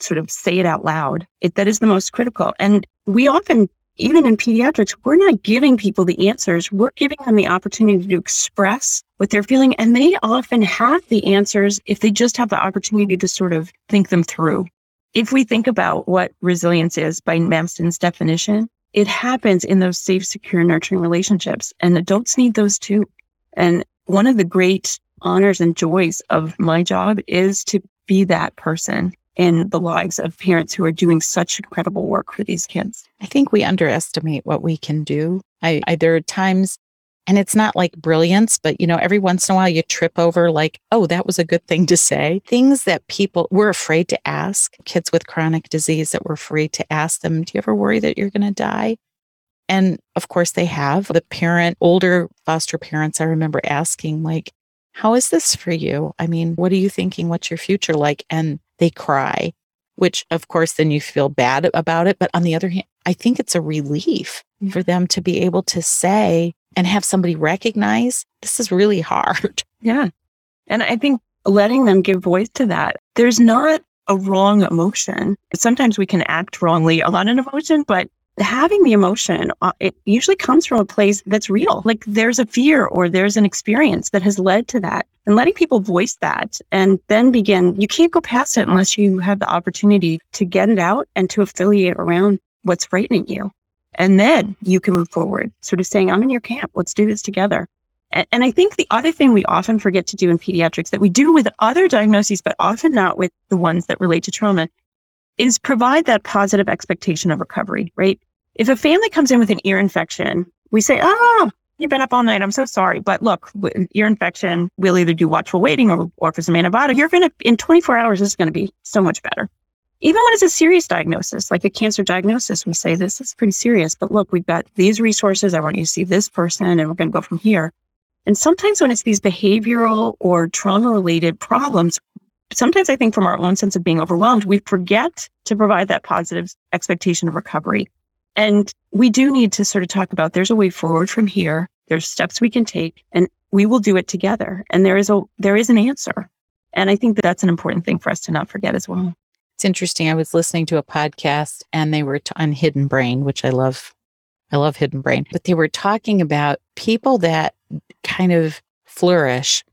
[SPEAKER 2] sort of say it out loud. It, that is the most critical. And we often, even in pediatrics, we're not giving people the answers. We're giving them the opportunity to express what they're feeling. And they often have the answers if they just have the opportunity to sort of think them through. If we think about what resilience is by Masten's definition, it happens in those safe, secure, nurturing relationships. And adults need those too. And one of the great honors and joys of my job is to be that person in the lives of parents who are doing such incredible work for these kids.
[SPEAKER 1] I think we underestimate what we can do. I, I there are times and it's not like brilliance, but you know, every once in a while you trip over like, oh, that was a good thing to say. Things that people were afraid to ask, kids with chronic disease that were afraid to ask them, do you ever worry that you're going to die? And of course they have. The parent, older foster parents, I remember asking like, how is this for you? I mean, what are you thinking? What's your future like? And they cry, which of course then you feel bad about it. But on the other hand, I think it's a relief mm-hmm. for them to be able to say, and have somebody recognize this is really hard.
[SPEAKER 2] Yeah. And I think letting them give voice to that, there's not a wrong emotion. Sometimes we can act wrongly on an emotion, but having the emotion, uh, it usually comes from a place that's real. Like there's a fear or there's an experience that has led to that. And letting people voice that and then begin, you can't go past it unless you have the opportunity to get it out and to affiliate around what's frightening you. And then you can move forward, sort of saying, I'm in your camp. Let's do this together. And, and I think the other thing we often forget to do in pediatrics that we do with other diagnoses, but often not with the ones that relate to trauma, is provide that positive expectation of recovery, right? If a family comes in with an ear infection, we say, oh, you've been up all night. I'm so sorry. But look, ear infection, we'll either do watchful waiting or, or for some antibiotic. You're going to, in 24 hours, this is going to be so much better. Even when it's a serious diagnosis, like a cancer diagnosis, we say this is pretty serious, but look, we've got these resources. I want you to see this person and we're going to go from here. And sometimes when it's these behavioral or trauma related problems, sometimes I think from our own sense of being overwhelmed, we forget to provide that positive expectation of recovery. And we do need to sort of talk about there's a way forward from here. There's steps we can take and we will do it together. And there is a, there is an answer. And I think that that's an important thing for us to not forget as well. It's interesting. I was listening to a podcast and they were t- on Hidden Brain, which I love. I love Hidden Brain, but they were talking about people that kind of flourish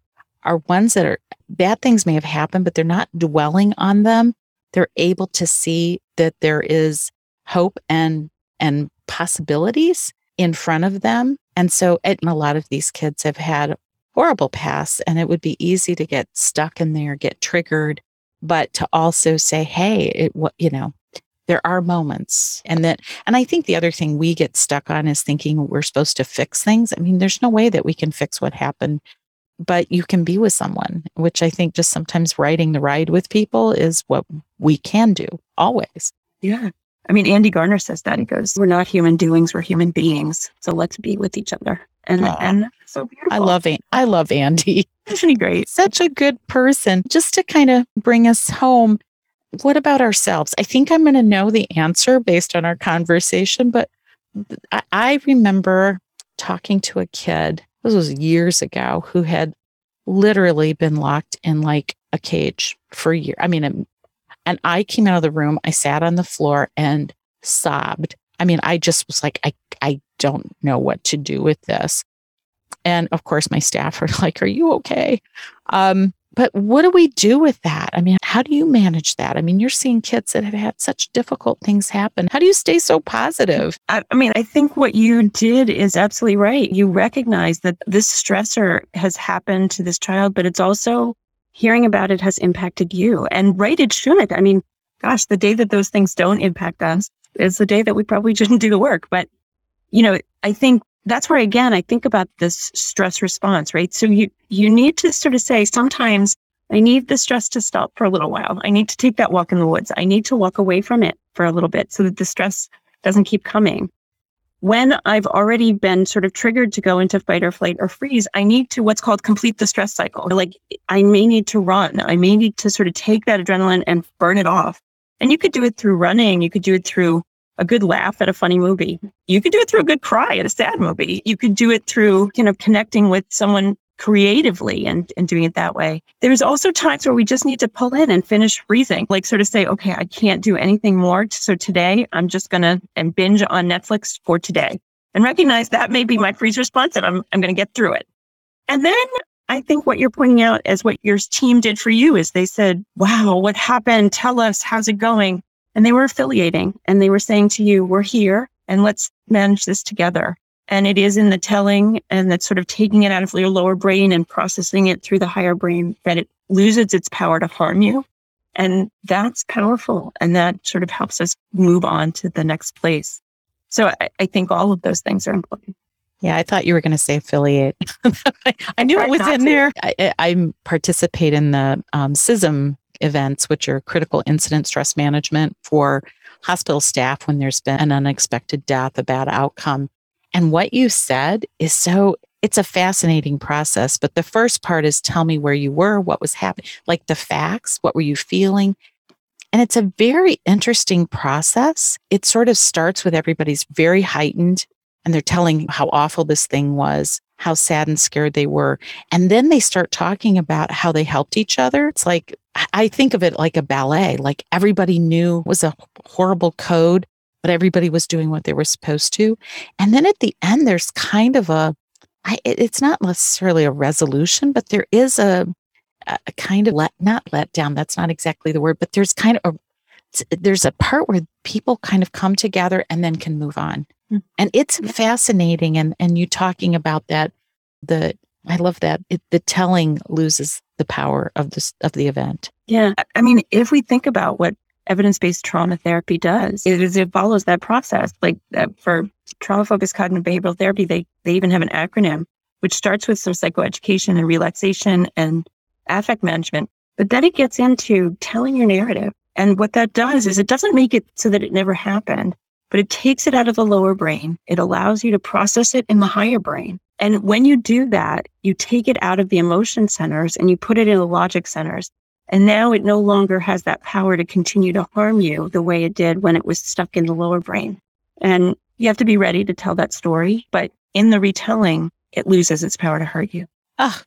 [SPEAKER 2] are ones that are bad things may have happened, but they're not dwelling on them. They're able to see that there is hope and and possibilities in front of them. And so and a lot of these kids have had horrible pasts and it would be easy to get stuck in there, get triggered but to also say, hey, it, you know, there are moments and that, and I think the other thing we get stuck on is thinking we're supposed to fix things. I mean, there's no way that we can fix what happened, but you can be with someone, which I think just sometimes riding the ride with people is what we can do always. Yeah. I mean, Andy Garner says that. He goes, We're not human doings, we're human beings. So let's be with each other. And, Aww. and so beautiful.
[SPEAKER 1] I love I love Andy.
[SPEAKER 2] Isn't he great?
[SPEAKER 1] Such a good person. Just to kind of bring us home, what about ourselves? I think I'm going to know the answer based on our conversation, but I, I remember talking to a kid, this was years ago, who had literally been locked in like a cage for a year. I mean, and I came out of the room, I sat on the floor and sobbed. I mean, I just was like, I, I don't know what to do with this. And of course, my staff are like, Are you okay? Um, but what do we do with that? I mean, how do you manage that? I mean, you're seeing kids that have had such difficult things happen. How do you stay so positive?
[SPEAKER 2] I, I mean, I think what you did is absolutely right. You recognize that this stressor has happened to this child, but it's also hearing about it has impacted you. And right, it should. I mean, gosh, the day that those things don't impact us is the day that we probably shouldn't do the work. But, you know, I think that's where again I think about this stress response, right? So you you need to sort of say sometimes I need the stress to stop for a little while. I need to take that walk in the woods. I need to walk away from it for a little bit so that the stress doesn't keep coming. When I've already been sort of triggered to go into fight or flight or freeze, I need to what's called complete the stress cycle. Like I may need to run. I may need to sort of take that adrenaline and burn it off. And you could do it through running. You could do it through a good laugh at a funny movie. You could do it through a good cry at a sad movie. You could do it through kind of connecting with someone creatively and, and doing it that way. There's also times where we just need to pull in and finish freezing, like sort of say, okay, I can't do anything more. So today I'm just going to and binge on Netflix for today and recognize that may be my freeze response and I'm, I'm going to get through it. And then I think what you're pointing out as what your team did for you is they said, wow, what happened? Tell us, how's it going? and they were affiliating and they were saying to you, we're here and let's manage this together. And it is in the telling and that sort of taking it out of your lower brain and processing it through the higher brain that it loses its power to harm you. And that's powerful. And that sort of helps us move on to the next place. So I, I think all of those things are important.
[SPEAKER 1] Yeah, I thought you were going to say affiliate. I knew it was in to. there. I, I, participate in the um, CISM events, which are critical incident stress management for hospital staff when there's been an unexpected death, a bad outcome. And what you said is so, it's a fascinating process. But the first part is tell me where you were, what was happening, like the facts, what were you feeling? And it's a very interesting process. It sort of starts with everybody's very heightened and they're telling how awful this thing was, how sad and scared they were. And then they start talking about how they helped each other. It's like I think of it like a ballet, like everybody knew was a horrible code, but everybody was doing what they were supposed to. And then at the end, there's kind of a, I, it's not necessarily a resolution, but there is a, a kind of let, not let down. That's not exactly the word, but there's kind of a, there's a part where people kind of come together and then can move on. Mm-hmm. And it's fascinating. And, and you talking about that, the, I love that it, the telling loses the power of this of the event.
[SPEAKER 2] Yeah, I mean, if we think about what evidence-based trauma therapy does, it is it follows that process. Like uh, for trauma-focused cognitive behavioral therapy, they they even have an acronym which starts with some psychoeducation and relaxation and affect management, but then it gets into telling your narrative. And what that does is it doesn't make it so that it never happened, but it takes it out of the lower brain. It allows you to process it in the higher brain. And when you do that, you take it out of the emotion centers and you put it in the logic centers. And now it no longer has that power to continue to harm you the way it did when it was stuck in the lower brain. And you have to be ready to tell that story. But in the retelling, it loses its power to hurt you.
[SPEAKER 1] Oh,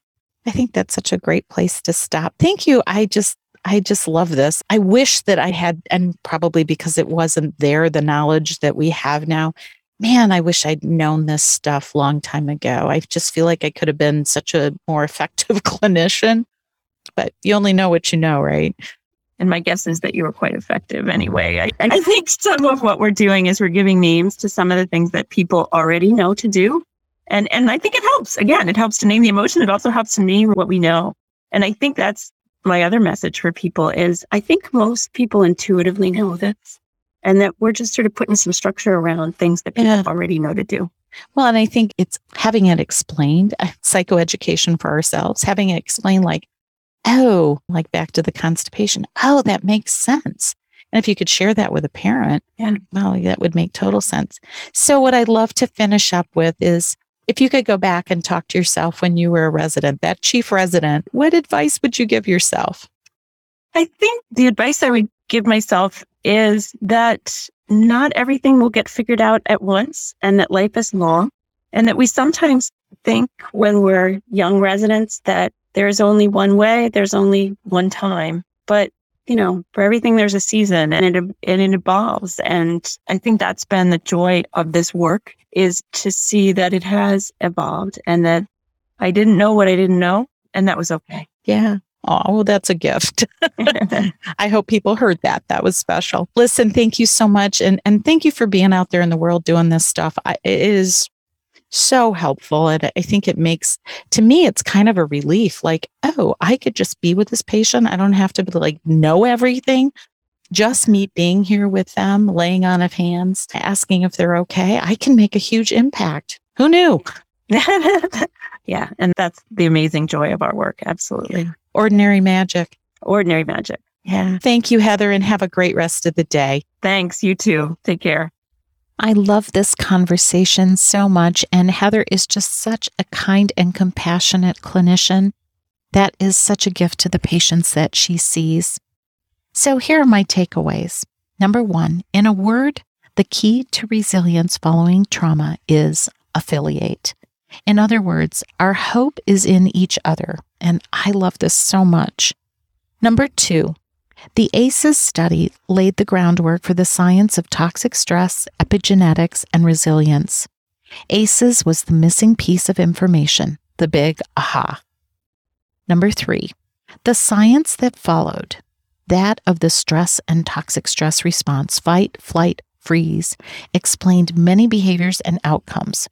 [SPEAKER 1] I think that's such a great place to stop. Thank you. I just, I just love this. I wish that I had, and probably because it wasn't there, the knowledge that we have now, man, I wish I'd known this stuff long time ago. I just feel like I could have been such a more effective clinician. But you only know what you know, right?
[SPEAKER 2] And my guess is that you were quite effective anyway. I, I think some of what we're doing is we're giving names to some of the things that people already know to do. And and I think it helps. Again, it helps to name the emotion. It also helps to name what we know. And I think that's my other message for people is I think most people intuitively know this and that we're just sort of putting some structure around things that people yeah. already know to do.
[SPEAKER 1] Well, and I think it's having it explained, uh, psychoeducation for ourselves, having it explained like, oh, like back to the constipation. Oh, that makes sense. And if you could share that with a parent,
[SPEAKER 2] Yeah.
[SPEAKER 1] well, that would make total sense. So, what I'd love to finish up with is if you could go back and talk to yourself when you were a resident, that chief resident, what advice would you give yourself?
[SPEAKER 2] I think the advice I would give myself is that not everything will get figured out at once and that life is long and that we sometimes think when we're young residents that there's only one way, there's only one time. But, you know, for everything, there's a season and it, and it evolves. And I think that's been the joy of this work is to see that it has evolved and that I didn't know what I didn't know. And that was okay.
[SPEAKER 1] Yeah. Oh, well, that's a gift. I hope people heard that. That was special. Listen, thank you so much. And, and thank you for being out there in the world doing this stuff. I, it is so helpful. And I think it makes, to me, it's kind of a relief like, oh, I could just be with this patient. I don't have to be like know everything. Just me being here with them, laying on of hands, asking if they're okay, I can make a huge impact. Who knew?
[SPEAKER 2] yeah. And that's the amazing joy of our work. Absolutely.
[SPEAKER 1] Ordinary magic.
[SPEAKER 2] Ordinary magic.
[SPEAKER 1] Yeah. Thank you, Heather, and have a great rest of the day.
[SPEAKER 2] Thanks. You too. Take care.
[SPEAKER 1] I love this conversation so much. And Heather is just such a kind and compassionate clinician. That is such a gift to the patients that she sees. So here are my takeaways. Number one, in a word, the key to resilience following trauma is affiliate. In other words, our hope is in each other. And I love this so much. Number two, the ACEs study laid the groundwork for the science of toxic stress, epigenetics, and resilience. ACEs was the missing piece of information, the big aha. Number three, the science that followed, that of the stress and toxic stress response, fight, flight, freeze, explained many behaviors and outcomes.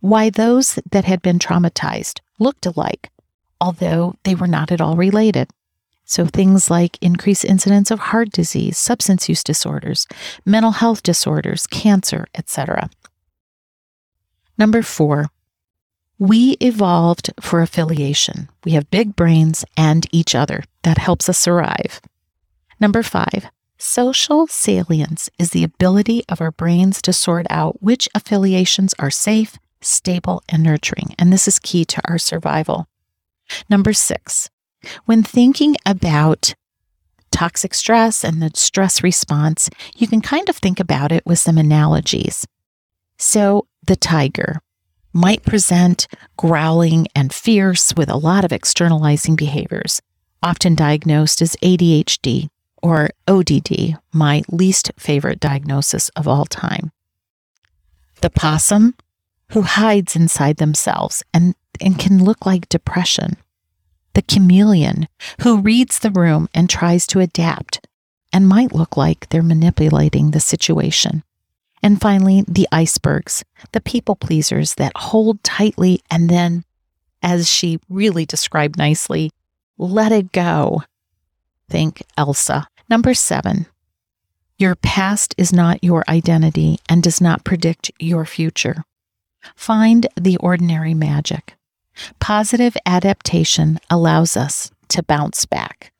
[SPEAKER 1] Why those that had been traumatized looked alike, although they were not at all related. So things like increased incidence of heart disease, substance use disorders, mental health disorders, cancer, etc. Number 4. We evolved for affiliation. We have big brains and each other. That helps us survive. Number 5. Social salience is the ability of our brains to sort out which affiliations are safe, stable, and nurturing. And this is key to our survival. Number 6. When thinking about toxic stress and the stress response, you can kind of think about it with some analogies. So, the tiger might present growling and fierce with a lot of externalizing behaviors, often diagnosed as ADHD or ODD, my least favorite diagnosis of all time. The possum, who hides inside themselves and, and can look like depression the chameleon who reads the room and tries to adapt and might look like they're manipulating the situation. And finally, the icebergs, the people pleasers that hold tightly and then, as she really described nicely, let it go. Think Elsa. Number seven, your past is not your identity and does not predict your future. Find the ordinary magic. Positive adaptation allows us to bounce back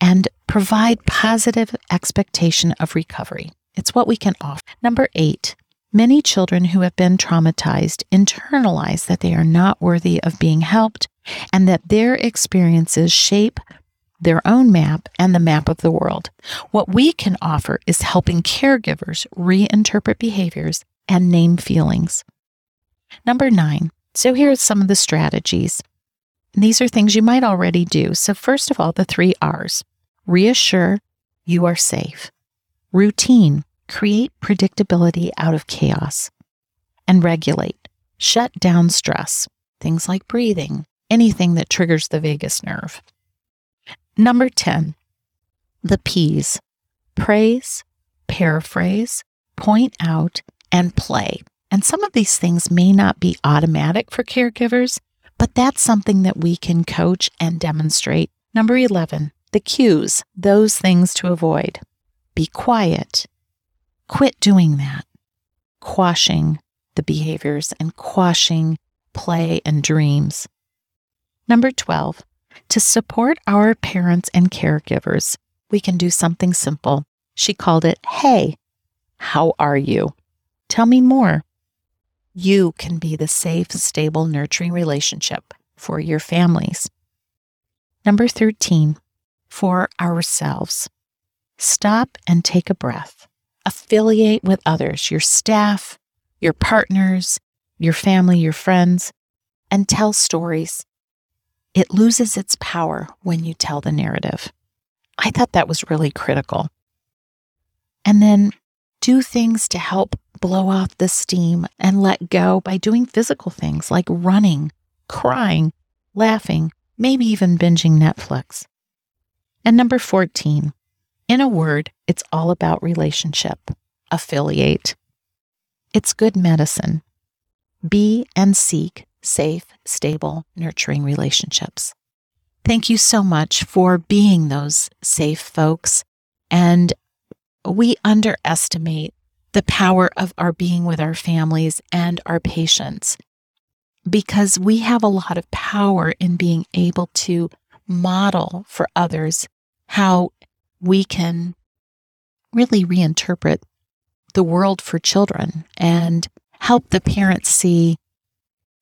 [SPEAKER 1] and provide positive expectation of recovery. It's what we can offer. Number eight, many children who have been traumatized internalize that they are not worthy of being helped and that their experiences shape their own map and the map of the world. What we can offer is helping caregivers reinterpret behaviors and name feelings. Number nine, so here are some of the strategies. These are things you might already do. So, first of all, the three R's reassure you are safe, routine, create predictability out of chaos, and regulate, shut down stress, things like breathing, anything that triggers the vagus nerve. Number 10, the P's praise, paraphrase, point out, and play. And some of these things may not be automatic for caregivers, but that's something that we can coach and demonstrate. Number 11, the cues, those things to avoid. Be quiet. Quit doing that. Quashing the behaviors and quashing play and dreams. Number 12, to support our parents and caregivers, we can do something simple. She called it, Hey, how are you? Tell me more. You can be the safe, stable, nurturing relationship for your families. Number 13, for ourselves. Stop and take a breath. Affiliate with others, your staff, your partners, your family, your friends, and tell stories. It loses its power when you tell the narrative. I thought that was really critical. And then do things to help blow off the steam and let go by doing physical things like running, crying, laughing, maybe even binging Netflix. And number 14, in a word, it's all about relationship. Affiliate. It's good medicine. Be and seek safe, stable, nurturing relationships. Thank you so much for being those safe folks. And we underestimate the power of our being with our families and our patients because we have a lot of power in being able to model for others how we can really reinterpret the world for children and help the parents see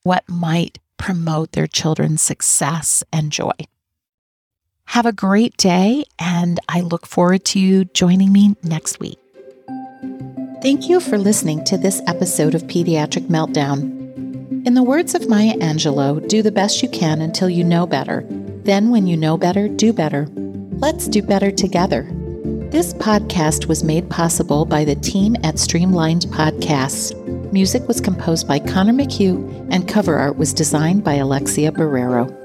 [SPEAKER 1] what might promote their children's success and joy. Have a great day, and I look forward to you joining me next week. Thank you for listening to this episode of Pediatric Meltdown. In the words of Maya Angelou, do the best you can until you know better. Then, when you know better, do better. Let's do better together. This podcast was made possible by the team at Streamlined Podcasts. Music was composed by Connor McHugh, and cover art was designed by Alexia Barrero.